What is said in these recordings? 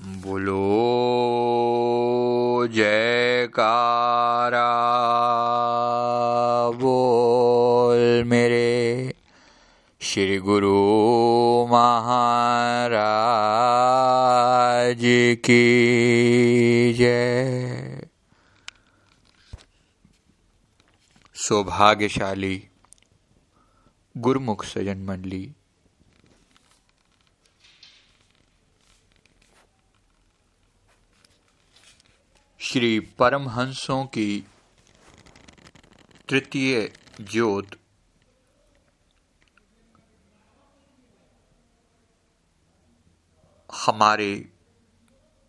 बोलो जयकारा बोल मेरे श्री गुरु महाराज की जय। सौभाग्यशाली गुरुमुख सजन मंडली। श्री परमहंसों की तृतीय ज्योत। हमारे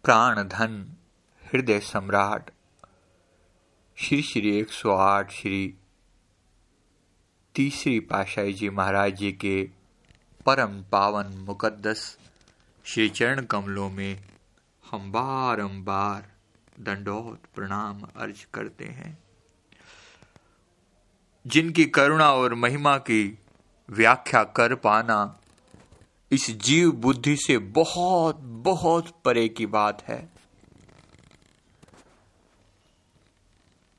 प्राण धन हृदय सम्राट, श्री श्री 108 श्री तीसरी पाशाही जी महाराज जी के परम पावन मुकद्दस श्री चरण कमलों में हम बारंबार दंडोत प्रणाम अर्ज़ करते हैं। जिनकी करुणा और महिमा की व्याख्या कर पाना इस जीव बुद्धि से बहुत बहुत परे की बात है।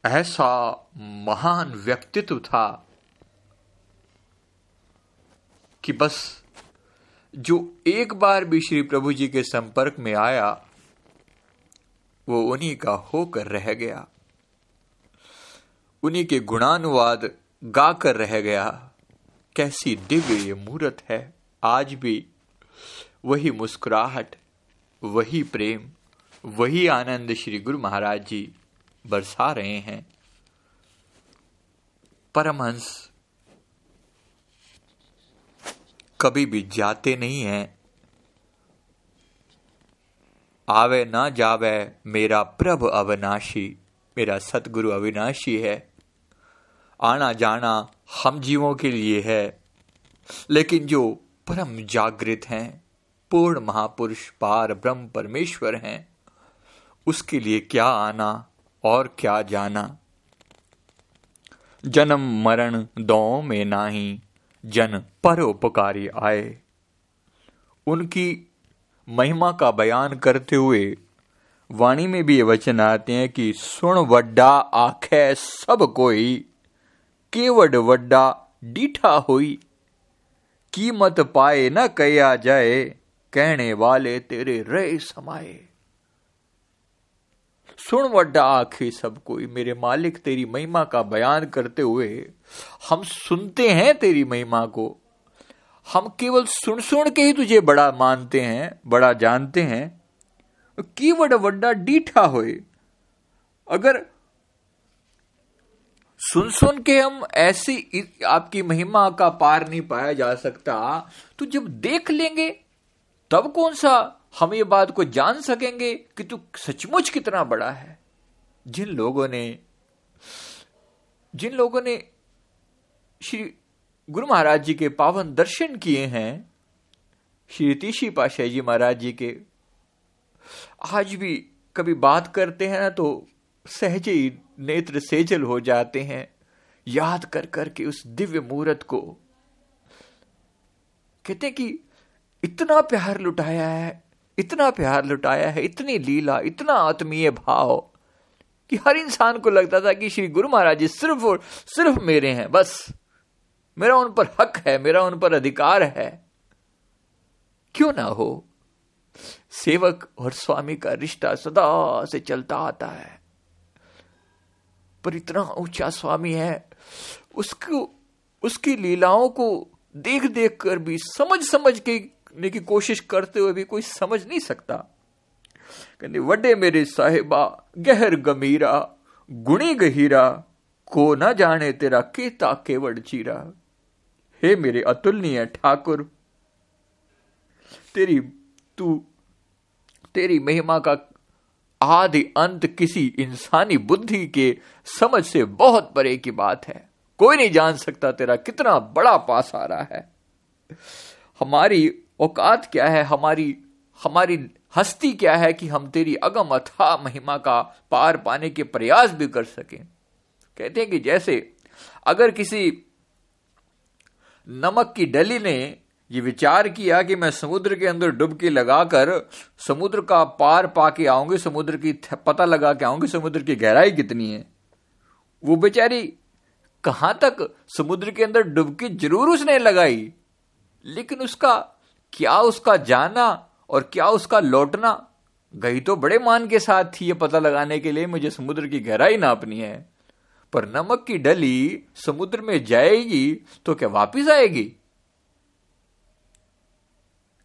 ऐसा महान व्यक्तित्व था कि बस जो एक बार भी श्री प्रभु जी के संपर्क में आया वो उन्हीं का होकर रह गया। उन्हीं के गुणानुवाद गाकर रह गया। कैसी दिव्य ये मूर्त है। आज भी वही मुस्कुराहट, वही प्रेम, वही आनंद श्री गुरु महाराज जी बरसा रहे हैं। परमहंस कभी भी जाते नहीं हैं। आवे ना जावे, मेरा प्रभ अविनाशी, मेरा सतगुरु अविनाशी है। आना जाना हम जीवों के लिए है, लेकिन जो परम जागृत हैं, पूर्ण महापुरुष, पार ब्रह्म परमेश्वर हैं, उसके लिए क्या आना और क्या जाना? जन्म मरण दो में नाही, जन परोपकारी आए। उनकी महिमा का बयान करते हुए वाणी में भी ये वचन आते हैं कि सुन वड्डा, आखे सब कोई, केवड वड्डा डीठा हुई। कीमत पाए न कया जाए, कहने वाले तेरे रे समाये। सुन वड्डा, आखे सब कोई, मेरे मालिक तेरी महिमा का बयान करते हुए, हम सुनते हैं तेरी महिमा को। हम केवल सुन सुन के ही तुझे बड़ा मानते हैं, बड़ा जानते हैं। की वड वड्डा डीठा होए। अगर सुन सुन के हम ऐसी आपकी महिमा का पार नहीं पाया जा सकता तो जब देख लेंगे, तब कौन सा हम ये बात को जान सकेंगे कि तू सचमुच कितना बड़ा है। जिन लोगों ने जिन लोगों ने श्री गुरु महाराज जी के पावन दर्शन किए हैं, श्री तीशी पाशाह जी महाराज जी के। आज भी कभी बात करते हैं ना तो सहज ही नेत्र सेजल हो जाते हैं। याद कर करके उस दिव्य मूर्त को। कहते कि इतना प्यार लुटाया है, इतना प्यार लुटाया है, इतनी लीला, इतना आत्मीय भाव कि हर इंसान को लगता था कि श्री गुरु महाराज जी सिर्फ़ और सिर्फ़ मेरे हैं, बस। मेरा उन पर हक है, मेरा उन पर अधिकार है। क्यों ना हो? सेवक और स्वामी का रिश्ता सदा से चलता आता है। पर इतना ऊँचा स्वामी है, उसको, उसकी लीलाओं को देख देख कर भी समझ समझ के ने की कोशिश करते हुए भी कोई समझ नहीं सकता। कहते वडे मेरे साहेबा, गहर गमीरा, गुणी गहीरा, को ना जाने तेरा केता केवड़ चीरा। हे मेरे अतुलनीय ठाकुर, तेरी तू, तेरी महिमा का आदि अंत किसी इंसानी बुद्धि के समझ से बहुत परे की बात है। कोई नहीं जान सकता तेरा कितना बड़ा पास आ रहा है। हमारी औकात क्या है? हमारी हमारी हस्ती क्या है कि हम तेरी अगम अथा महिमा का पार पाने के प्रयास भी कर सकें? कहते हैं कि जैसे अगर किसी नमक की डली ने ये विचार किया कि मैं समुद्र के अंदर डुबकी लगाकर समुद्र का पार पाके आऊँगी, समुद्र की पता लगा के आऊँगी, समुद्र की गहराई कितनी है। वो बेचारी कहाँ तक समुद्र के अंदर डुबकी ज़रूर उसने लगाई, लेकिन उसका क्या उसका जाना और क्या उसका लौटना, गई तो बड़े मान के साथ थी ये पता लगाने के लिए, मुझे समुद्र की गहराई नापनी है। पर नमक की डली समुद्र में जाएगी तो क्या वापिस आएगी?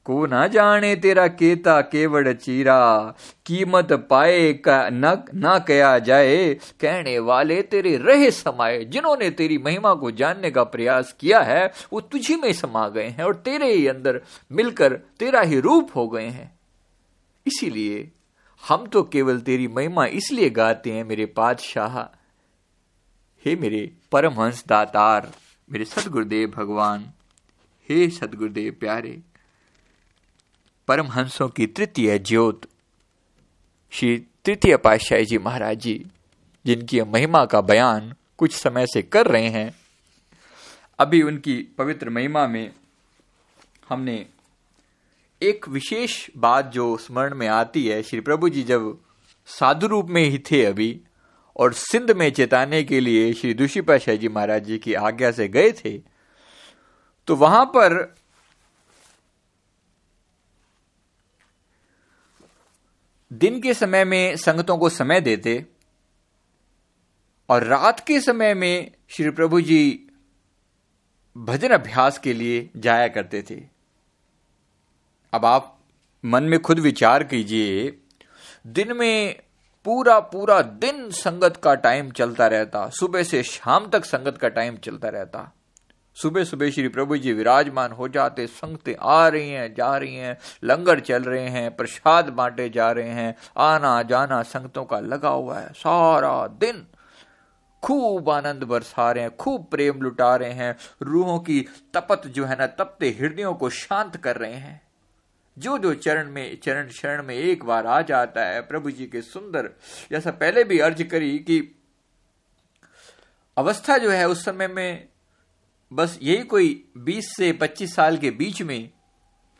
को ना जाने तेरा केता केवड़ चीरा, कीमत पाए का न, ना कया जाए। कहने वाले तेरे रहे समाये, जिन्होंने तेरी महिमा को जानने का प्रयास किया है, वो तुझी में समा गए हैं और तेरे ही अंदर मिलकर तेरा ही रूप हो गए हैं। इसीलिए हम तो केवल तेरी महिमा इसलिए गाते हैं, मेरे पातशाह हे मेरे परमहंस दातार मेरे सदगुरुदेव भगवान, हे सदगुरुदेव प्यारे, परमहंसों की तृतीय ज्योत, श्री तृतीय पातशाही जी महाराज जी, जिनकी महिमा का बयान कुछ समय से कर रहे हैं, अभी उनकी पवित्र महिमा में हमने एक विशेष बात जो स्मरण में आती है, श्री प्रभु जी जब साधु रूप में ही थे अभी और सिंध में चेताने के लिए श्री दुषी पाशाह जी महाराज जी की आज्ञा से गए थे तो वहाँ पर दिन के समय में संगतों को समय देते और रात के समय में श्री प्रभु जी भजन अभ्यास के लिए जाया करते थे। अब आप मन में खुद विचार कीजिए, दिन में पूरा पूरा दिन संगत का टाइम चलता रहता। सुबह से शाम तक संगत का टाइम चलता रहता। सुबह सुबह श्री प्रभु जी विराजमान हो जाते, संगतें आ रही हैं, जा रही हैं, लंगर चल रहे हैं, प्रसाद बांटे जा रहे हैं आना जाना संगतों का लगा हुआ है, सारा दिन खूब आनंद बरसा रहे हैं, खूब प्रेम लुटा रहे हैं, रूहों की तपत जो है ना, तपते हृदयों को शांत कर रहे हैं। जो जो चरण में, चरण शरण में एक बार आ जाता है, प्रभु जी के सुंदर जैसा पहले भी अर्ज़ करी कि अवस्था जो है उस समय में बस यही कोई 20 से 25 साल के बीच में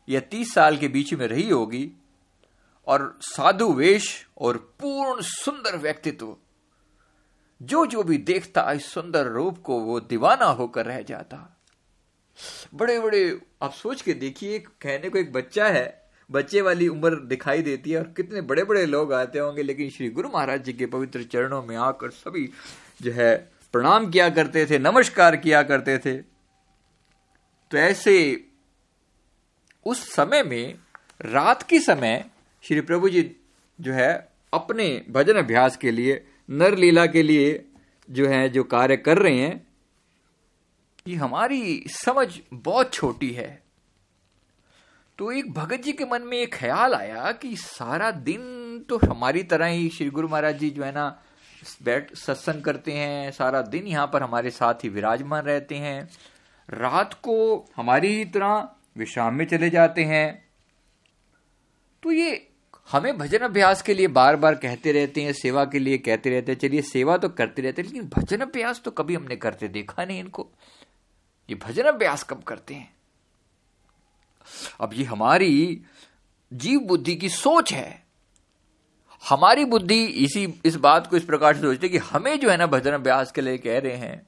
या 30 साल के बीच में रही होगी और साधु वेश और पूर्ण सुंदर व्यक्तित्व जो जो भी देखता इस सुंदर रूप को वो दीवाना होकर रह जाता। बड़े बड़े आप सोच के देखिए, कहने को एक बच्चा है, बच्चे वाली उम्र दिखाई देती है और कितने बड़े बड़े लोग आते होंगे, लेकिन श्री गुरु महाराज जी के पवित्र चरणों में आकर सभी जो है, प्रणाम किया करते थे, नमस्कार किया करते थे। तो ऐसे, उस समय में, रात के समय, श्री प्रभु जी जो है, अपने भजन अभ्यास के लिए, नर लीला के लिए जो है, जो कार्य कर रहे हैं ये हमारी समझ बहुत छोटी है। तो एक भगत जी के मन में एक ख्याल आया कि सारा दिन तो हमारी तरह ही श्री गुरु महाराज जी जो है ना, बैठ, सत्संग करते हैं, सारा दिन यहाँ पर हमारे साथ ही विराजमान रहते हैं। रात को हमारी ही तरह विश्राम में चले जाते हैं। तो ये हमें भजन अभ्यास के लिए बार बार कहते रहते हैं, सेवा के लिए कहते रहते हैं। चलिए सेवा तो करते रहते हैं, लेकिन भजन अभ्यास तो कभी हमने करते देखा नहीं इनको। ये भजन अभ्यास कब करते हैं। अब ये हमारी जीव बुद्धि की सोच है। हमारी बुद्धि इसी, इस बात को इस प्रकार से सोचते कि हमें जो है ना भजन अभ्यास के लिए कह रहे हैं।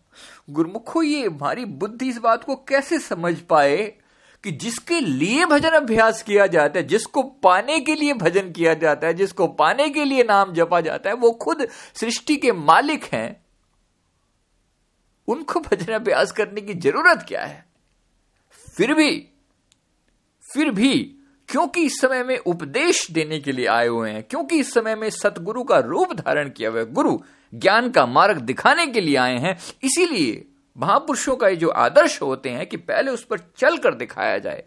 गुरुमुखो, ये हमारी बुद्धि इस बात को कैसे समझ पाए कि जिसके लिए भजन अभ्यास किया जाता है, जिसको पाने के लिए भजन किया जाता है, जिसको पाने के लिए नाम जपा जाता है, वो खुद सृष्टि के मालिक हैं। उनको भजन अभ्यास करने की ज़रूरत क्या है? फिर भी फिर भी, क्योंकि इस समय में उपदेश देने के लिए आए हुए हैं, क्योंकि इस समय में सतगुरु का रूप धारण किया हुआ गुरु ज्ञान का मार्ग दिखाने के लिए आए हैं, इसीलिए महापुरुषों का ये जो आदर्श होते हैं कि पहले उस पर चल कर दिखाया जाए,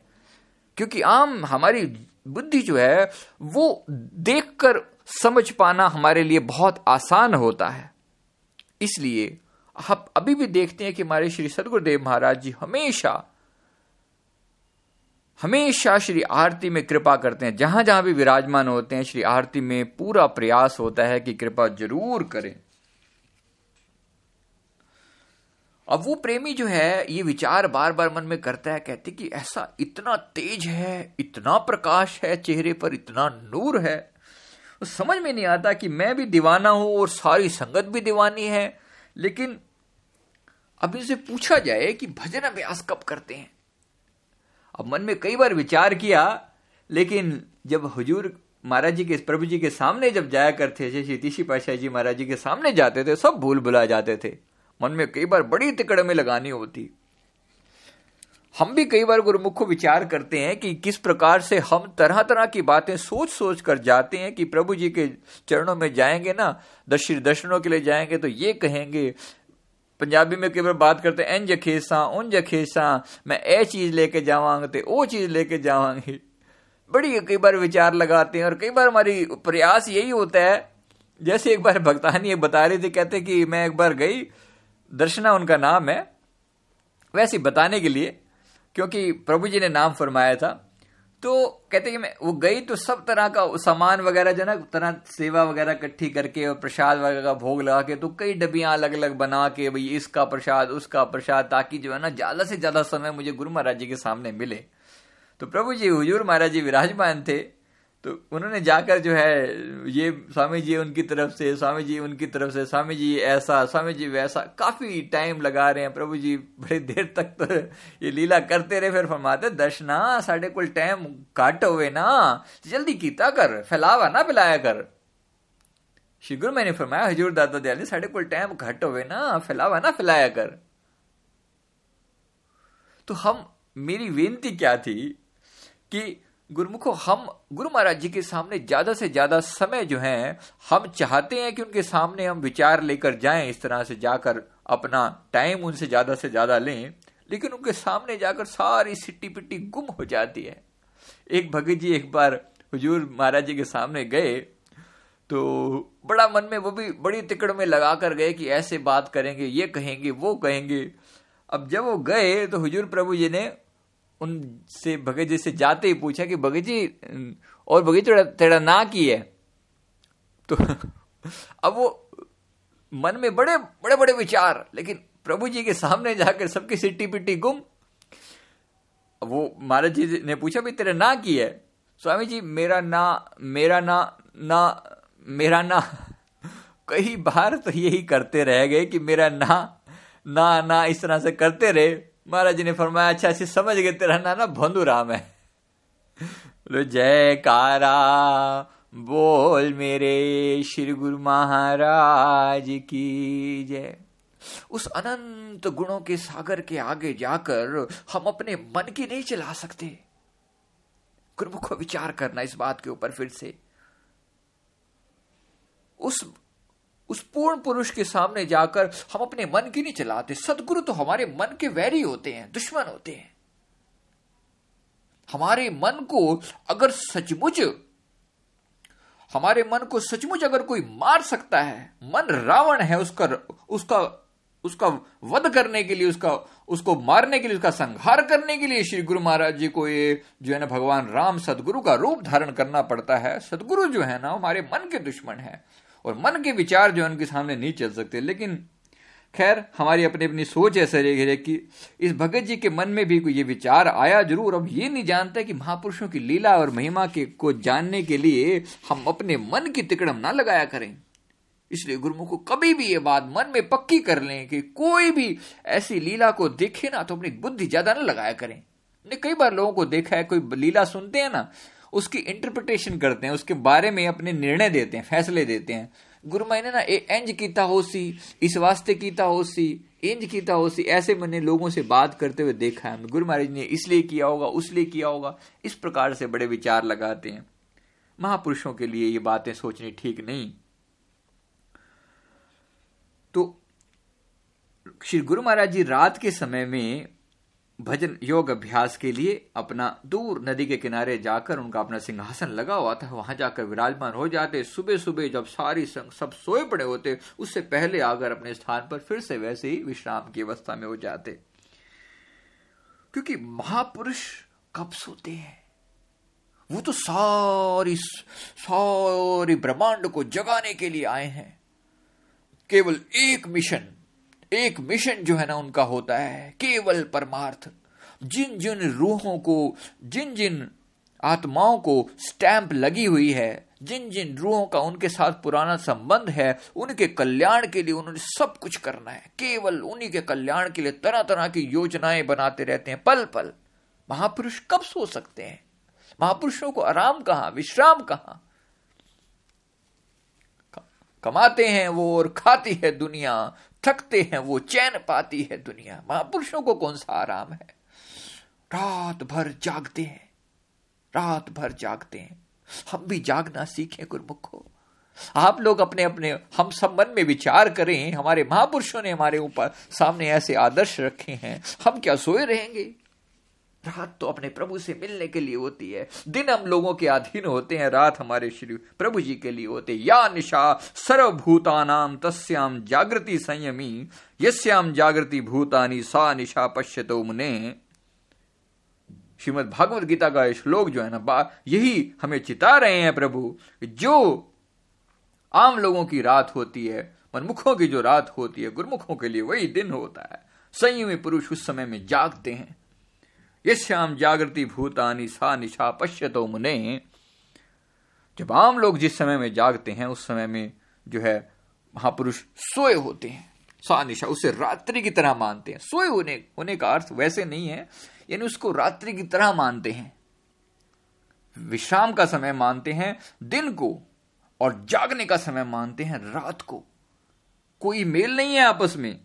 क्योंकि आम हमारी बुद्धि जो है, वो देखकर समझ पाना हमारे लिए बहुत आसान होता है। इसलिए आप अभी भी देखते हैं कि हमारे श्री सदगुरुदेव महाराज जी हमेशा हमेशा श्री आरती में कृपा करते हैं। जहाँ जहाँ भी विराजमान होते हैं, श्री आरती में पूरा प्रयास होता है कि कृपा ज़रूर करें। अब वो प्रेमी जो है, ये विचार बार बार मन में करता है, कहते कि ऐसा इतना तेज है, इतना प्रकाश है चेहरे पर, इतना नूर है तो समझ में नहीं आता कि मैं भी दीवाना हूँ और सारी संगत भी दीवानी है। लेकिन अब इनसे पूछा जाए कि भजन अभ्यास कब करते हैं? अब मन में कई बार विचार किया, लेकिन जब हजूर महाराज जी के, प्रभु जी के सामने जब जाया करते थे, श्री पाशाह जी महाराज जी के सामने जाते थे, सब भूल भुला जाते थे। मन में कई बार बड़ी तिकड़ में लगानी होती। हम भी कई बार गुरुमुख को विचार करते हैं कि किस प्रकार से हम तरह तरह की बातें सोच सोच कर जाते हैं कि प्रभु जी के चरणों में जाएँगे ना दर्शन दर्शनों के लिए जाएँगे तो ये कहेंगे, पंजाबी में कई बार बात करते हैं इंज खेसा उंज खेसा, मैं ए चीज़ लेके जावांग तो वो चीज़ लेके जावांगी। बड़ी कई बार विचार लगाते हैं और कई बार हमारी प्रयास यही होता है। जैसे एक बार भक्तानी बता रहे थे, कहते कि मैं एक बार गई, दर्शना उनका नाम है, वैसे बताने के लिए क्योंकि प्रभु जी ने नाम फरमाया था तो कहते कि मैं वो गई तो सब तरह का सामान वगैरह जो ना तरह सेवा वगैरह इकट्ठी करके और प्रसाद वगैरह का भोग लगा के तो कई डबियाँ अलग अलग बना के, भाई, इसका प्रसाद, उसका प्रसाद, ताकि जो है ना, ज़्यादा से ज़्यादा समय मुझे गुरु महाराज जी के सामने मिले। तो प्रभु जी, हुजूर महाराज जी विराजमान थे तो उन्होंने जाकर जो है, ये स्वामी जी उनकी तरफ़ से स्वामी जी उनकी तरफ़ से स्वामी जी ऐसा स्वामी जी वैसा, काफ़ी टाइम लगा रहे हैं प्रभु जी बड़ी देर तक तो ये लीला करते रहे, फिर फरमाते दर्शना साढ़े को टाइम घट हुए ना, जल्दी कीता कर, फैलावा ना फैलाया कर. श्री गुरु मैंने फरमाया, हजूर दादा दयाली, साढ़े को टाइम घट हुए ना, फैलावा ना फैलाया कर. तो हम, मेरी बेनती क्या थी कि गुरुमुखो, हम गुरु महाराज जी के सामने ज़्यादा से ज़्यादा समय जो है, हम चाहते हैं कि उनके सामने हम विचार लेकर जाएँ, इस तरह से जाकर अपना टाइम उनसे ज़्यादा से ज़्यादा लें, लेकिन उनके सामने जाकर सारी सिट्टी पिट्टी गुम हो जाती है। एक भगत जी एक बार हुजूर महाराज जी के सामने गए तो बड़ा मन में वो भी बड़ी तिकड़ में लगा कर गए कि ऐसे बात करेंगे, ये कहेंगे, वो कहेंगे। अब जब वो गए तो हुजूर प्रभु जी ने उनसे भगत जी से जाते ही पूछा कि भगत जी, और भगत तेरा तेरा ना की है? तो अब वो मन में बड़े बड़े बड़े विचार, लेकिन प्रभु जी के सामने जाकर सबकी सिट्टी पिट्टी गुम। वो महाराज जी ने पूछा भी तेरा ना की है? स्वामी जी, मेरा ना मेरा ना ना, मेरा ना कई बार तो यही करते रह गए कि मेरा ना ना ना इस तरह से करते रहे। महाराज जी ने फरमाया अच्छा ऐसे समझ गए, तेरा ना ना भोंदू राम है. बोलो जय कारा बोल मेरे श्री गुरु महाराज की जय. उस अनंत गुणों के सागर के आगे जाकर हम अपने मन की नहीं चला सकते। गुरुमुख को विचार करना इस बात के ऊपर फिर से। उस उस पूर्ण पुरुष के सामने जाकर हम अपने मन की नहीं चलाते? सदगुरु तो हमारे मन के वैरी होते हैं, दुश्मन होते हैं। हमारे मन को अगर सचमुच, हमारे मन को सचमुच अगर कोई मार सकता है, मन रावण है उसका उसका उसका वध करने के लिए, उसका, उसको मारने के लिए, उसका संहार करने के लिए श्री गुरु महाराज जी को ये जो है ना भगवान राम सदगुरु का रूप धारण करना पड़ता है। सदगुरु जो है ना, हमारे मन के दुश्मन है। और मन के विचार जो है उनके सामने नहीं चल सकते। लेकिन खैर, हमारी अपनी अपनी सोच ऐसे रही कि इस भगत जी के मन में भी कोई ये विचार आया ज़रूर। अब ये नहीं जानता कि महापुरुषों की लीला और महिमा के, को जानने के लिए हम अपने मन की तिकड़म ना लगाया करें। इसलिए गुरुमुख को कभी भी ये बात मन में पक्की कर लें कि कोई भी ऐसी लीला को देखे ना तो अपनी बुद्धि ज़्यादा ना लगाया करें। कई बार लोगों को देखा है, कोई लीला सुनते हैं ना उसकी इंटरप्रिटेशन करते हैं, उसके बारे में अपने निर्णय देते हैं, फैसले देते हैं। गुरु मैंने ना इंज कीता हो सी, इस वास्ते कीता हो सी इंज कीता हो सी, ऐसे मैंने लोगों से बात करते हुए देखा है। गुरु महाराज ने इसलिए किया होगा, उसलिए किया होगा। इस प्रकार से बड़े विचार लगाते हैं। महापुरुषों के लिए ये बातें सोचनी ठीक नहीं। तो श्री गुरु महाराज जी रात के समय में भजन योग अभ्यास के लिए अपना दूर नदी के किनारे जाकर उनका अपना सिंहासन लगा हुआ था। वहाँ जाकर विराजमान हो जाते। सुबह सुबह जब सारी सब सोए पड़े होते, उससे पहले आकर अपने स्थान पर फिर से वैसे ही विश्राम की अवस्था में हो जाते। क्योंकि महापुरुष कब सोते हैं? वो तो सारी सारी ब्रह्मांड को जगाने के लिए आए हैं। केवल एक मिशन एक मिशन जो है ना उनका होता है, केवल परमार्थ। जिन जिन रूहों को जिन जिन आत्माओं को स्टैंप लगी हुई है जिन जिन रूहों का उनके साथ पुराना संबंध है, उनके कल्याण के लिए उन्होंने सब कुछ करना है। केवल उन्हीं के कल्याण के लिए तरह तरह की योजनाएँ बनाते रहते हैं पल पल महापुरुष कब सो सकते हैं? महापुरुषों को आराम कहाँ, विश्राम कहाँ? कमाते हैं वो और खाती है दुनिया। थकते हैं, वो चैन पाती है दुनिया। महापुरुषों को कौन सा आराम है? रात भर जागते हैं, रात भर जागते हैं। हम भी जागना सीखें, गुरमुखो। आप लोग अपने अपने, हम सब मन में विचार करें, हमारे महापुरुषों ने हमारे ऊपर सामने ऐसे आदर्श रखे हैं। हम क्या सोए रहेंगे? रात तो अपने प्रभु से मिलने के लिए होती है। दिन हम लोगों के अधीन होते हैं, रात हमारे श्री प्रभु जी के लिए होते या निशा सर्वभूतानाम तस्याम जागृति संयमी यस्याम जागृति भूतानी सा निशा पश्यतो मुने। श्रीमद भागवत गीता का श्लोक जो है ना यही हमें चिता रहे हैं प्रभु जो आम लोगों की रात होती है, मनमुखों की जो रात होती है, गुरमुखों के लिए वही दिन होता है। संयमी पुरुष उस समय में जागते हैं। यश्याम जागृति भूतानी सा निशा पश्यतो मुने। जब आम लोग जिस समय में जागते हैं, उस समय में जो है, महापुरुष सोए होते हैं। सा निशा उसे रात्रि की तरह मानते हैं। सोए होने होने का अर्थ वैसे नहीं है, यानी उसको रात्रि की तरह मानते हैं। विश्राम का समय मानते हैं, दिन को, और जागने का समय मानते हैं, रात को। कोई मेल नहीं है आपस में।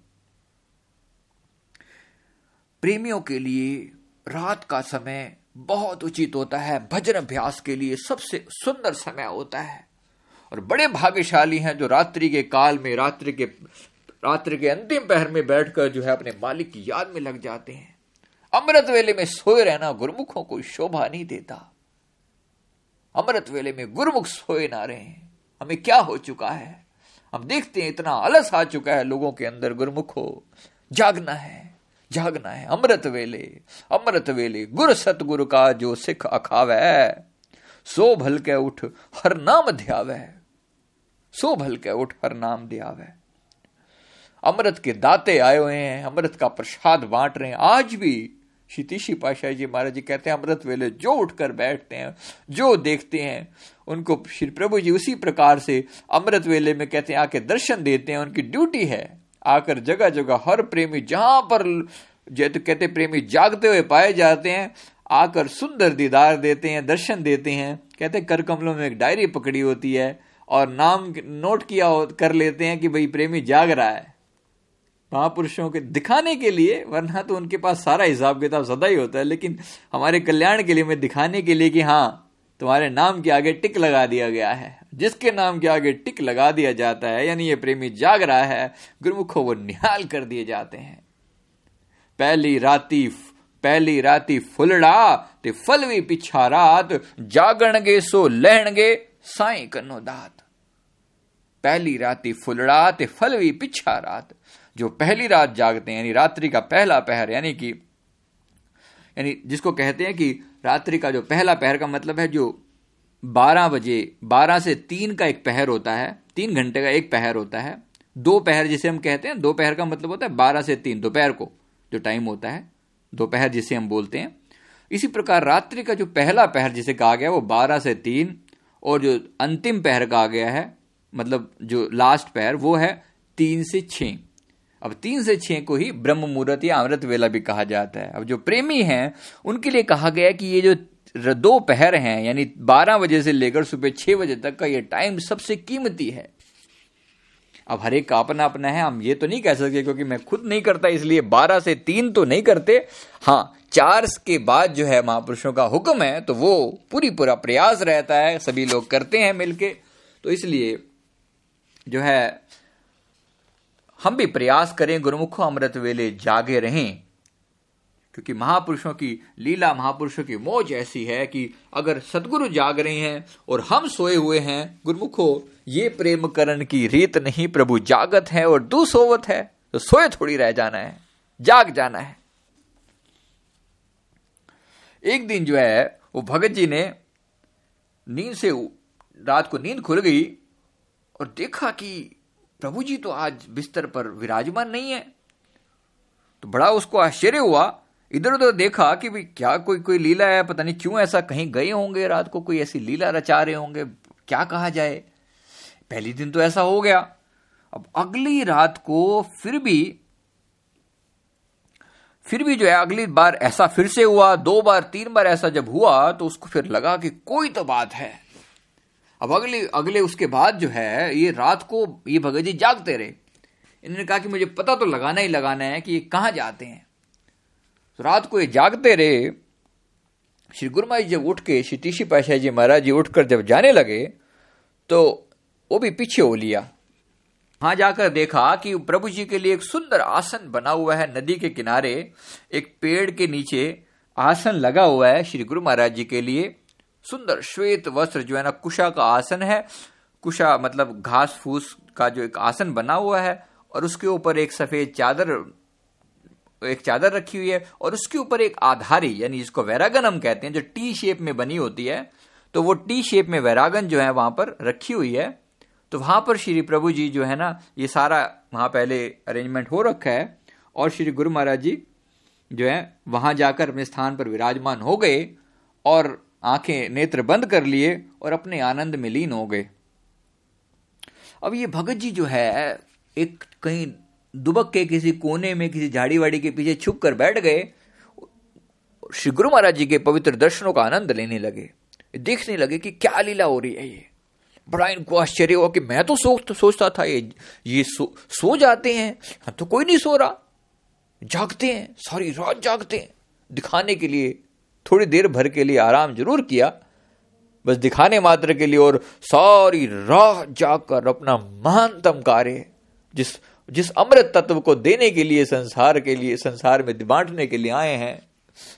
प्रेमियों के लिए रात का समय बहुत उचित होता है। भजन अभ्यास के लिए सबसे सुंदर समय होता है। और बड़े भाग्यशाली हैं जो रात्रि के काल में, रात्रि के रात्रि के अंतिम पहर में बैठकर जो है अपने मालिक की याद में लग जाते हैं। अमृत वेले में सोए रहना गुरमुखों को शोभा नहीं देता। अमृत वेले में गुरमुख सोए ना रहे। हमें क्या हो चुका है? हम देखते हैं इतना आलस आ चुका है लोगों के अंदर गुरमुख। हो जागना है। जागना है। अमृत वेले अमृत वेले, गुर सतगुरु का जो सिख अखावे, सो भल के उठ हर नाम ध्यावे। सो भल के उठ हर नाम ध्यावे। अमृत के दाते आए हुए हैं, अमृत का प्रसाद बांट रहे हैं। आज भी शीतीशी पाशाह जी महाराज जी कहते हैं, अमृत वेले जो उठकर बैठते हैं, जो देखते हैं, उनको श्री प्रभु जी उसी प्रकार से अमृत वेले में कहते हैं, आके दर्शन देते हैं, उनकी ड्यूटी है। आकर जगह जगह हर प्रेमी जहाँ पर जैसे कहते प्रेमी जागते हुए पाए जाते हैं, आकर सुंदर दीदार देते हैं, दर्शन देते हैं। कहते कर कमलों में एक डायरी पकड़ी होती है और नाम नोट किया कर लेते हैं कि भाई प्रेमी जाग रहा है। महापुरुषों के दिखाने के लिए, वरना तो उनके पास सारा हिसाब किताब सदा ही होता है, लेकिन हमारे कल्याण के लिए मैं दिखाने के लिए कि हाँ तुम्हारे नाम के आगे टिक लगा दिया गया है। जिसके नाम के आगे टिक लगा दिया जाता है, यानी ये प्रेमी जाग रहा है, गुरुमुखों वो निहाल कर दिए जाते हैं। पहली राती पहली राती फुलड़ा, ते फलवी पिछा रात जागणगे सो लहणगे, साई कनो दात। पहली राती फुलड़ा, ते फलवी पिछा रात जो पहली रात जागते हैं, यानी रात्रि का पहला पहर, यानी कि यानी जिसको कहते हैं कि रात्रि का जो पहला पहर का मतलब है जो 12 बजे 12 से तीन का एक पहर होता है, तीन घंटे का एक पहर होता है। दो पहर जिसे हम कहते हैं दोपहर का मतलब होता है बारह से तीन, दोपहर को जो टाइम होता है दोपहर जिसे हम बोलते हैं। इसी प्रकार रात्रि का जो पहला पहर जिसे कहा गया वो बारह से तीन और जो अंतिम पहर कहा गया है मतलब जो लास्ट पहर, वो है तीन से छह। अब तीन से छह को ही ब्रह्म मुहूर्त या अमृत वेला भी कहा जाता है। अब जो प्रेमी हैं, उनके लिए कहा गया कि ये जो दो पहर हैं, यानी बारह बजे से लेकर सुबह छह बजे तक का ये टाइम सबसे कीमती है। अब हर एक का अपना अपना है, हम ये तो नहीं कह सकते क्योंकि मैं खुद नहीं करता, इसलिए बारह से तीन तो नहीं करते। हाँ चार के बाद जो है महापुरुषों का हुक्म है तो वो पूरी पूरा प्रयास रहता है, सभी लोग करते हैं मिलके। तो इसलिए जो है हम भी प्रयास करें गुरुमुखो अमृत वेले जागे रहें। क्योंकि महापुरुषों की लीला, महापुरुषों की मौज ऐसी है कि अगर सदगुरु जाग रहे हैं और हम सोए हुए हैं, गुरुमुखो, ये प्रेम करण की रीत नहीं, प्रभु जागत है और दू सोवत है तो सोए थोड़ी रह जाना है, जाग जाना है। एक दिन जो है, वो भगत जी ने नींद से रात को नींद खुल गई और देखा कि प्रभु जी तो आज बिस्तर पर विराजमान नहीं है। तो बड़ा उसको आश्चर्य हुआ। इधर उधर देखा कि भाई क्या कोई कोई लीला है, पता नहीं क्यों ऐसा कहीं गए होंगे रात को, कोई ऐसी लीला रचा रहे होंगे, क्या कहा जाए। पहली दिन तो ऐसा हो गया। अब अगली रात को फिर भी फिर भी जो है, अगली बार ऐसा फिर से हुआ, दो बार, तीन बार ऐसा जब हुआ तो उसको फिर लगा कि कोई तो बात है। अब अगले अगले उसके बाद जो है, ये रात को ये भगत जी जागते रहे। इन्होंने कहा कि मुझे पता तो लगाना ही लगाना है कि ये कहाँ जाते हैं। तो रात को ये जागते रहे। श्री गुरुमा जी जब उठ के, श्री तीशी पाशाह जी महाराज जी उठकर जब जाने लगे तो वो भी पीछे हो लिया। वहाँ जाकर देखा कि प्रभु जी के लिए एक सुंदर आसन बना हुआ है नदी के किनारे। एक पेड़ के नीचे आसन लगा हुआ है श्री गुरु महाराज जी के लिए। सुंदर श्वेत वस्त्र जो है ना, कुशा का आसन है। कुशा मतलब घास फूस का जो एक आसन बना हुआ है और उसके ऊपर एक सफ़ेद चादर, एक चादर रखी हुई है और उसके ऊपर एक आधारी, यानी जिसको वैरागन हम कहते हैं, जो टी शेप में बनी होती है। तो वो टी शेप में वैरागन जो है वहाँ पर रखी हुई है। तो वहाँ पर श्री प्रभु जी जो है ना, ये सारा वहाँ पहले अरेंजमेंट हो रखा है और श्री गुरु महाराज जी जो है, वहाँ जाकर अपने स्थान पर विराजमान हो गए और आँखें नेत्र बंद कर लिए और अपने आनंद में लीन हो गए। अब ये भगत जी जो है एक कहीं दुबक के किसी कोने में किसी झाड़ी वाड़ी के पीछे छुप कर बैठ गए श्री गुरु महाराज जी के पवित्र दर्शनों का आनंद लेने लगे। देखने लगे कि क्या लीला हो रही है ये। बड़ा इनको आश्चर्य हुआ कि मैं तो सोच सोचता था ये ये सो, सो जाते हैं। हाँ तो कोई नहीं सो रहा। जागते हैं सारी रात जागते हैं दिखाने के लिए। थोड़ी देर भर के लिए आराम ज़रूर किया, बस दिखाने मात्र के लिए और सारी राह जाकर अपना महानतम कार्य, जिस जिस अमृत तत्व को देने के लिए, संसार के लिए, संसार में बांटने के लिए आए हैं,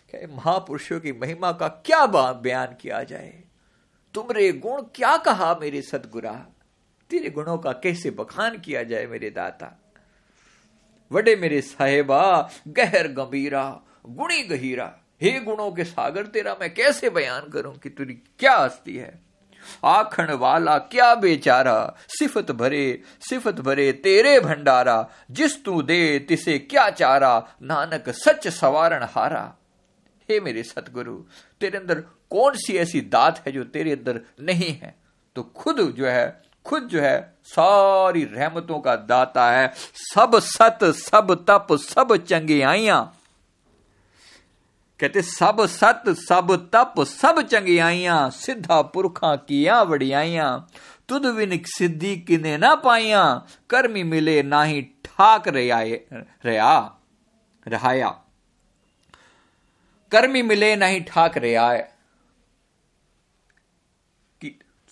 क्या महापुरुषों की महिमा का क्या बयान किया जाए? तुमरे गुण क्या कहा मेरे सदगुरा? तेरे गुणों का कैसे बखान किया जाए मेरे दाता? वडे मेरे साहेबा, गहर गंभीरा, गुणी गहीरा। हे गुणों के सागर, तेरा मैं कैसे बयान करूँ कि तुरी क्या हस्ती है? आखण वाला क्या बेचारा? सिफत भरे सिफत भरे तेरे भंडारा। जिस तू दे, तिसे क्या चारा? नानक सच सवारण हारा। हे मेरे सतगुरु, तेरे अंदर कौन सी ऐसी दात है जो तेरे अंदर नहीं है? तो खुद जो है, खुद जो है, सारी रहमतों का दाता है। सब सत, सब तप, सब चंगियाइया कहते, सब सत, सब तप, सब चंगियाइया सिद्धा पुरखा किया वड़ियाइया तुद विन सिद्धि किने ना पाइया कर्मी मिले ना ही ठाक रहा, रहाया। कर्मी मिले नहीं ठाक रहा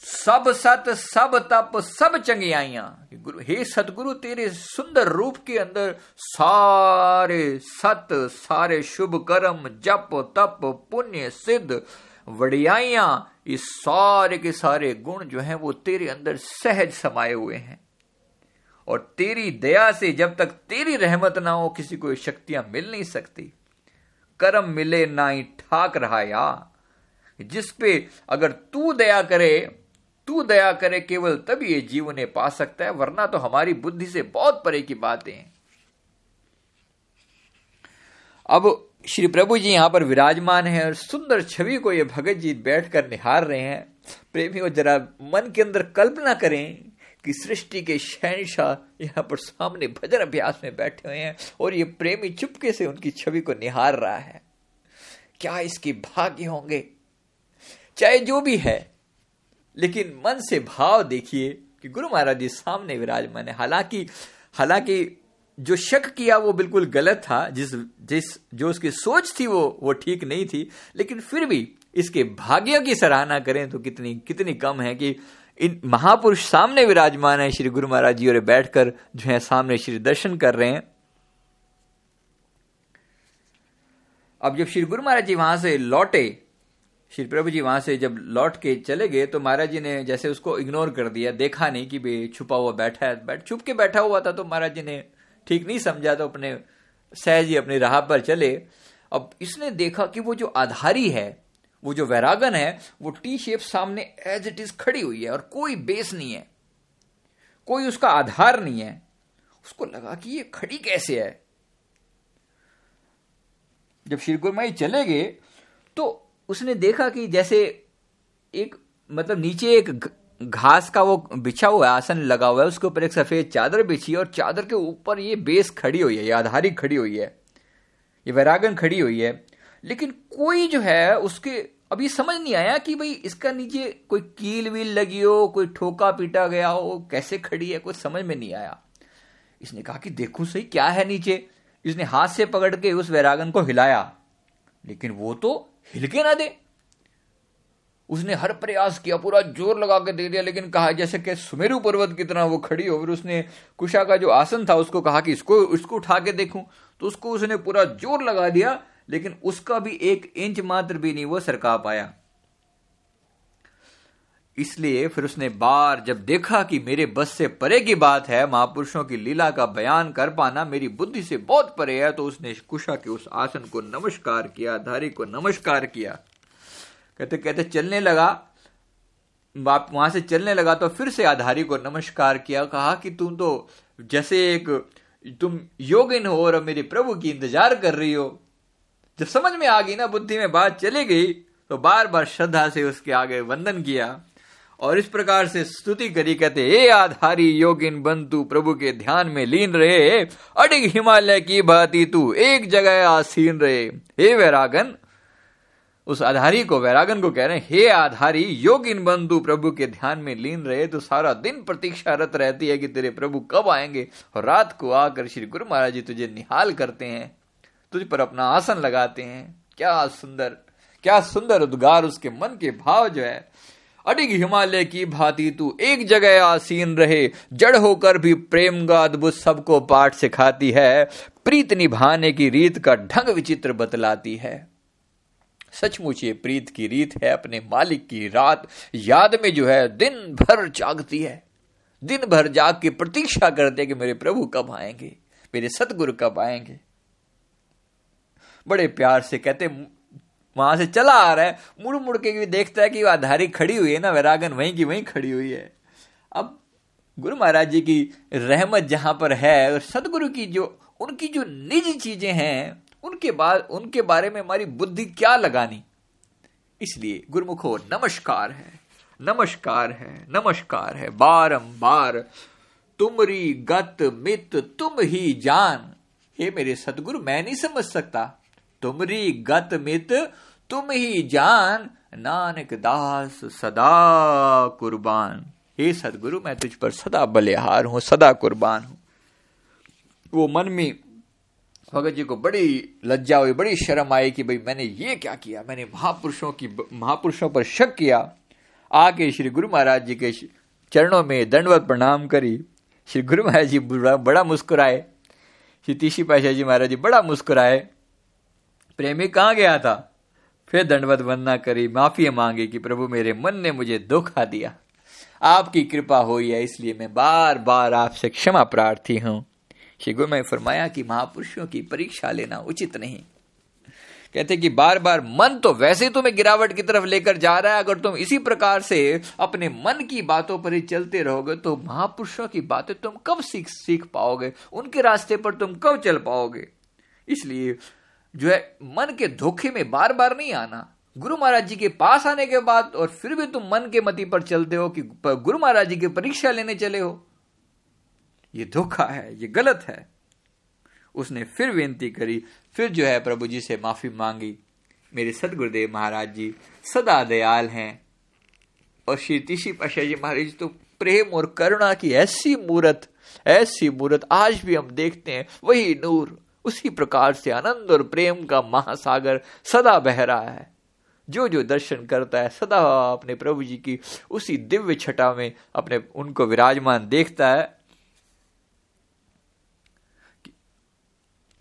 सब सत, सब तप, सब चंगियाइया गुरु, हे सतगुरु, तेरे सुंदर रूप के अंदर सारे सत, सारे शुभ कर्म, जप, तप, पुण्य, सिद्ध वड़ियाइया ये सारे के सारे गुण जो हैं, वो तेरे अंदर सहज समाये हुए हैं। और तेरी दया से जब तक तेरी रहमत ना हो, किसी को शक्तियाँ मिल नहीं सकती। कर्म मिले ना ही ठाक रहा या। जिस पे अगर तू दया करे तू दया करे, केवल तभी ये जीव उन्हें पा सकता है, वरना तो हमारी बुद्धि से बहुत परे की बातें हैं। अब श्री प्रभु जी यहाँ पर विराजमान है और सुंदर छवि को ये भगत जी बैठकर निहार रहे हैं। प्रेमी प्रेमियों जरा मन के अंदर कल्पना करें कि सृष्टि के शहनशाह यहाँ पर सामने भजन अभ्यास में बैठे हुए हैं और ये प्रेमी चुपके से उनकी छवि को निहार रहा है। क्या इसके भाग्य होंगे? चाहे जो भी है लेकिन मन से भाव देखिए कि गुरु महाराज जी सामने विराजमान है। हालाँकि हालाँकि जो शक किया वो बिल्कुल गलत था, जिस जिस, जो उसकी सोच थी वो वो ठीक नहीं थी, लेकिन फिर भी इसके भाग्य की सराहना करें तो कितनी कितनी कम है कि इन महापुरुष सामने विराजमान है, श्री गुरु महाराज जी और बैठकर जो है सामने श्री दर्शन कर रहे हैं। अब जब श्री गुरु महाराज जी वहाँ से लौटे श्री प्रभु जी वहाँ से जब लौट के चले गए तो महाराज जी ने जैसे उसको इग्नोर कर दिया, देखा नहीं कि भाई छुपा हुआ बैठा है। बैठ, छुप के बैठा हुआ था तो महाराज जी ने ठीक नहीं समझा तो अपने सहज ही अपनी राह पर चले। अब इसने देखा कि वो जो आधारी है, वो जो वैरागन है, वो टी शेप सामने एज इट इज़ खड़ी हुई है, और कोई बेस नहीं है। कोई उसका आधार नहीं है। उसको लगा कि ये खड़ी कैसे है? जब श्री गुरुमाई चले गए तो उसने देखा कि जैसे एक मतलब नीचे एक घास का वो बिछा हुआ आसन लगा हुआ है, उसके ऊपर एक सफ़ेद चादर बिछी है और चादर के ऊपर ये बेस खड़ी हुई है, ये आधारी खड़ी हुई है, ये वैरागन खड़ी हुई है। लेकिन कोई जो है उसके अभी समझ नहीं आया कि भाई इसका नीचे कोई कील वील लगी हो, कोई ठोका पीटा गया हो, कैसे खड़ी है, कुछ समझ में नहीं आया। इसने कहा कि देखो सही क्या है नीचे। इसने हाथ से पकड़ के उस वैरागन को हिलाया। लेकिन वो तो हिल के ना दे। उसने हर प्रयास किया, पूरा ज़ोर लगा के दे दिया, लेकिन कहा, जैसे कि सुमेरु पर्वत की तरह वो खड़ी हो, फिर उसने कुशा का जो आसन था, उसको कहा कि इसको इसको उठा के देखूँ। तो उसको उसने पूरा ज़ोर लगा दिया, लेकिन उसका भी एक इंच मात्र भी नहीं, वो सरका पाया। इसलिए फिर उसने बार जब देखा कि मेरे बस से परे की बात है, महापुरुषों की लीला का बयान कर पाना मेरी बुद्धि से बहुत परे है तो उसने कुशा के उस आसन को नमस्कार किया, धारी को नमस्कार किया। कहते कहते चलने लगा। बाप वहाँ से चलने लगा तो फिर से आधारी को नमस्कार किया, कहा कि तुम तो जैसे एक, तुम योगिन हो और मेरे प्रभु की इंतज़ार कर रही हो। जब समझ में आ गई ना बुद्धि में बात चली गई तो बार बार श्रद्धा से उसके आगे वंदन किया। और इस प्रकार से स्तुति करी, कहते, हे आधारी योगिन बंतु प्रभु के ध्यान में लीन रहे। अडिग हिमालय की भांति तू एक जगह आसीन रहे। हे वैरागन, उस आधारी को, वैरागन को कह रहे हैं, हे आधारी योगिन बंधु, प्रभु के ध्यान में लीन रहे तो सारा दिन प्रतीक्षारत रहती है कि तेरे प्रभु कब आएँगे और रात को आकर श्री गुरु महाराज जी तुझे निहाल करते हैं, तुझ पर अपना आसन लगाते हैं। क्या सुंदर क्या सुंदर उद्गार उसके मन के भाव जो है। अडिग हिमालय की भांति तू एक जगह आसीन रहे। जड़ होकर भी प्रेम का अद्भुत सबको पाठ सिखाती है। प्रीत निभाने की रीत का ढंग विचित्र बतलाती है। सचमुच ये प्रीत की रीत है अपने मालिक की रात। याद में जो है, दिन भर जागती है। दिन भर जाग के प्रतीक्षा करते कि मेरे प्रभु कब आएँगे, मेरे सतगुरु कब आएँगे। बड़े प्यार से कहते वहाँ से चला आ रहा है मुड़ मुड़ के भी देखता है कि वह आधारी खड़ी हुई है ना, वैरागन वहीं की वहीं खड़ी हुई है। अब गुरु महाराज जी की रहमत जहाँ पर है, और सदगुरु की जो, उनकी जो निजी चीज़ें हैं, उनके बाद उनके बारे में हमारी बुद्धि क्या लगानी? इसलिए गुरुमुखो, नमस्कार है नमस्कार है नमस्कार है, बारंबार, तुमरी गत मित, तुम ही जान। हे मेरे सदगुरु, मैं नहीं समझ सकता। तुमरी गत मित तुम ही जान। नानक दास सदा कुर्बान। हे सदगुरु, मैं तुझ पर सदा बलिहार हूँ, सदा कुर्बान हूँ। वो मन में भगत जी को बड़ी लज्जा हुई, बड़ी शर्म आई कि भाई मैंने ये क्या किया? मैंने महापुरुषों की, महापुरुषों पर शक किया। आके श्री गुरु महाराज जी के चरणों में दंडवत प्रणाम करी। श्री गुरु महाराज जी बड़ा मुस्कुराए। श्री तीसी पाशा जी महाराज जी बड़ा मुस्कुराए। प्रेमी कहाँ गया था? फिर दंडवत वंदना करी, माफ़ी मांगी कि प्रभु मेरे मन ने मुझे धोखा दिया। आपकी कृपा हुई है, इसलिए मैं बार बार आपसे क्षमा प्रार्थी हूँ। श्री गुरु में फरमाया कि महापुरुषों की परीक्षा लेना उचित नहीं। कहते कि बार बार मन तो वैसे तुम्हें गिरावट की तरफ़ लेकर जा रहा है। अगर तुम इसी प्रकार से अपने मन की बातों पर ही चलते रहोगे तो महापुरुषों की बातें तुम कब सीख सीख पाओगे? उनके रास्ते पर तुम कब चल पाओगे? इसलिए जो है, मन के धोखे में बार बार नहीं आना। गुरु महाराज जी के पास आने के बाद और फिर भी तुम मन के मति पर चलते हो कि गुरु महाराज जी की परीक्षा लेने चले हो। ये धोखा है, ये गलत है। उसने फिर विनती करी, फिर जो है प्रभु जी से माफ़ी मांगी। मेरे सदगुरुदेव महाराज जी सदा दयाल हैं। और श्री तीसी पाशा जी महाराज तो प्रेम और करुणा की ऐसी मूर्त ऐसी मूर्त आज भी हम देखते हैं, वही नूर। उसी प्रकार से आनंद और प्रेम का महासागर सदा बह रहा है। जो जो दर्शन करता है, सदा अपने प्रभु जी की उसी दिव्य छटा में अपने उनको विराजमान देखता है।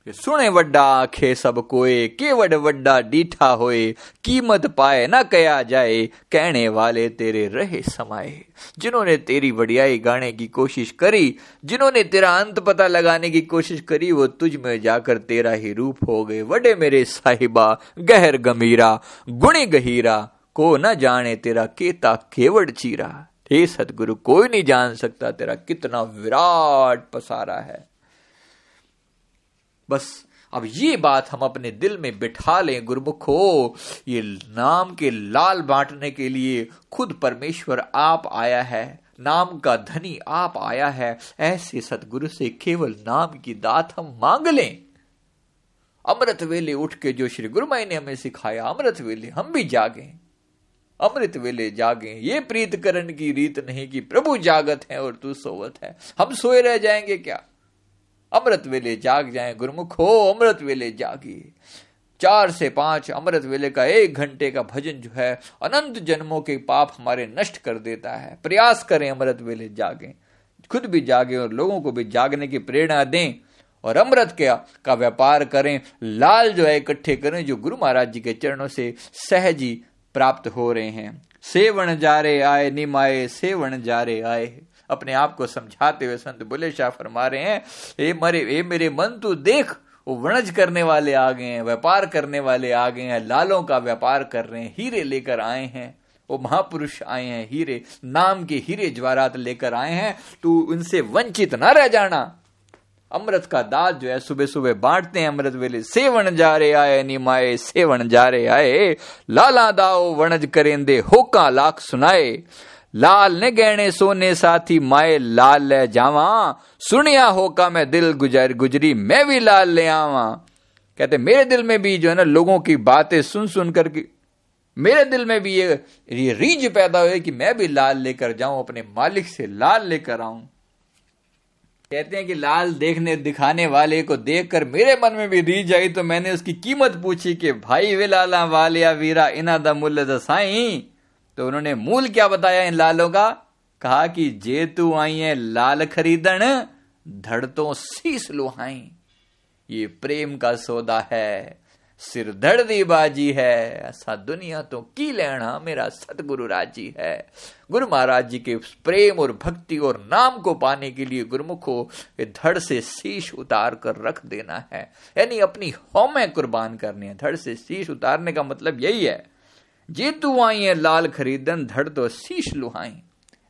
सुने वड्डा आखे सब कोए के वड वड्डा डीठा होए, कीमत पाए ना कया जाए, कहने वाले तेरे रहे समाये जिन्होंने तेरी वडियाई गाने की कोशिश करी, जिन्होंने तेरा अंत पता लगाने की कोशिश करी, वो तुझ में जाकर तेरा ही रूप हो गए। वडे मेरे साहिबा, गहर गमीरा गुणी गहीरा, को न जाने तेरा केता केवड़ चीरा। हे सतगुरु, कोई नहीं जान सकता तेरा कितना विराट पसारा है। बस, अब ये बात हम अपने दिल में बिठा लें गुरुमुख हो ये नाम के लाल बांटने के लिए खुद परमेश्वर आप आया है, नाम का धनी आप आया है, ऐसे सतगुरु से केवल नाम की दात हम मांग लें। अमृत वेले उठ के जो श्री गुरु माई ने हमें सिखाया, अमृत वेले हम भी जागे। अमृत वेले जागे, ये प्रीत करण की रीत नहीं कि प्रभु जागत है और तू सोवत है। हम सोए रह जाएँगे क्या? अमृत वेले जाग जाए, गुरुमुख हो, अमृत वेले जागिए चार से पाँच अमृत वेले का एक घंटे का भजन जो है, अनंत जन्मों के पाप हमारे नष्ट कर देता है। प्रयास करें अमृत वेले जागे। खुद भी जागे और लोगों को भी जागने की प्रेरणा दें और अमृत के का व्यापार करें, लाल जो है इकट्ठे करें, जो गुरु महाराज जी के चरणों से सहजी प्राप्त हो रहे हैं। सेवन जारे आए, निमाए सेवन जारे आए। अपने आप को समझाते हुए संत बुले शाह फरमा रहे हैं ए मरे ए मेरे मन, तू देख, वो वणज करने वाले आ गए हैं, व्यापार करने वाले आ गए हैं, लालों का व्यापार कर रहे हैं, हीरे लेकर आए हैं, वो महापुरुष आए हैं, हीरे, नाम के हीरे ज्वारात लेकर आए हैं, तू उनसे वंचित ना रह जाना। अमृत का दाल जो है सुबह सुबह बांटते हैं अमृत वेले सेवन जा रहे आए, निमाए सेवन जा रहे आए, लाला दाओ वणज करेंदे, होका लाख सुनाए लाल ने गहने, सोने साथी माए लाल ले जावा। सुनिया होका मैं दिल गुजर गुजरी, मैं भी लाल ले आवा। कहते, मेरे दिल में भी जो है ना, लोगों की बातें सुन सुन करके मेरे दिल में भी ये ये रीज पैदा हुई कि मैं भी लाल लेकर जाऊँ, अपने मालिक से लाल लेकर आऊँ। कहते हैं कि लाल देखने, दिखाने वाले को देखकर मेरे मन में भी रीज आई तो मैंने उसकी कीमत पूछी कि, भाई वे लाला वालिया वीरा, इना द मूल्य दसाई तो उन्होंने मूल क्या बताया इन लालों का? कहा कि जे तू आई है लाल खरीदन धड़ तो शीस लुहाई। ये प्रेम का सौदा है, सिर धड़ दी बाजी है, ऐसा दुनिया तो की लेना मेरा सतगुरु राज़ी है। गुरु महाराज जी के प्रेम और भक्ति और नाम को पाने के लिए गुरुमुखो धड़ से शीश उतार कर रख देना है। यानी अपनी हौमें कुर्बान करनी है। धड़ से शीश उतारने का मतलब यही है जीतू आई है लाल खरीदन, धड़ दो शीश लुहाई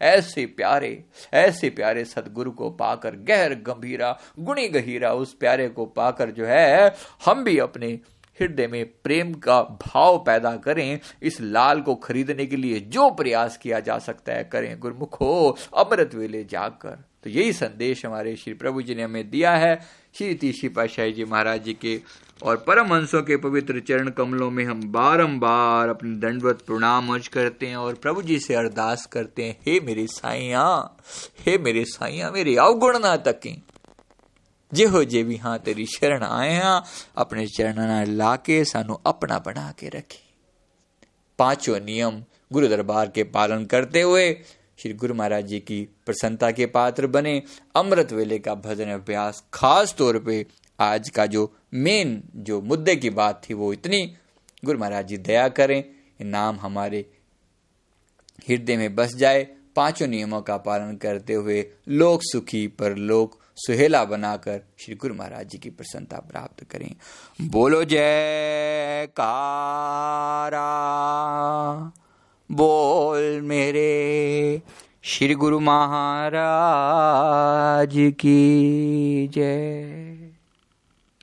ऐसे प्यारे ऐसे प्यारे सदगुरु को पाकर गहर गंभीरा, गुणी गहीरा उस प्यारे को पाकर जो है, हम भी अपने हृदय में प्रेम का भाव पैदा करें, इस लाल को खरीदने के लिए जो प्रयास किया जा सकता है करें। गुरुमुख, अमृत वेले जाकर। तो यही संदेश हमारे श्री प्रभु जी ने हमें दिया है। श्री तीसरी पाशाही जी महाराज जी के और परम हंसों के पवित्र चरण कमलों में हम बारंबार अपने दंडवत प्रणाम अर्ज़ करते हैं और प्रभु जी से अरदास करते हैं, हे मेरे साइया हे मेरे साइया मेरे अवगुण ना तकें ਜਿਹੋ ਜੇ ਵੀ ਹਾਂ ਤੇਰੀ ਸ਼ਰਨ ਆਏ ਹਾਂ ਆਪਣੇ ਚਰਨਾਂ ਨਾਲ ਲਾ ਕੇ ਸਾਨੂੰ ਆਪਣਾ ਬਣਾ ਕੇ ਰੱਖੀ पांचों नियम गुरु दरबार के पालन करते हुए श्री गुरु महाराज जी की प्रसन्नता के पात्र बने अमृत वेले का भजन अभ्यास खास तौर पे आज का जो मेन जो मुद्दे की बात थी वो इतनी गुरु महाराज जी दया करें नाम हमारे हृदय में बस जाए पांचों नियमों का पालन करते हुए लोक सुखी पर लोक सुहेला बनाकर श्री गुरु महाराज जी की प्रसन्नता प्राप्त करें। बोलो जय कारा बोल मेरे श्री गुरु महाराज की जय।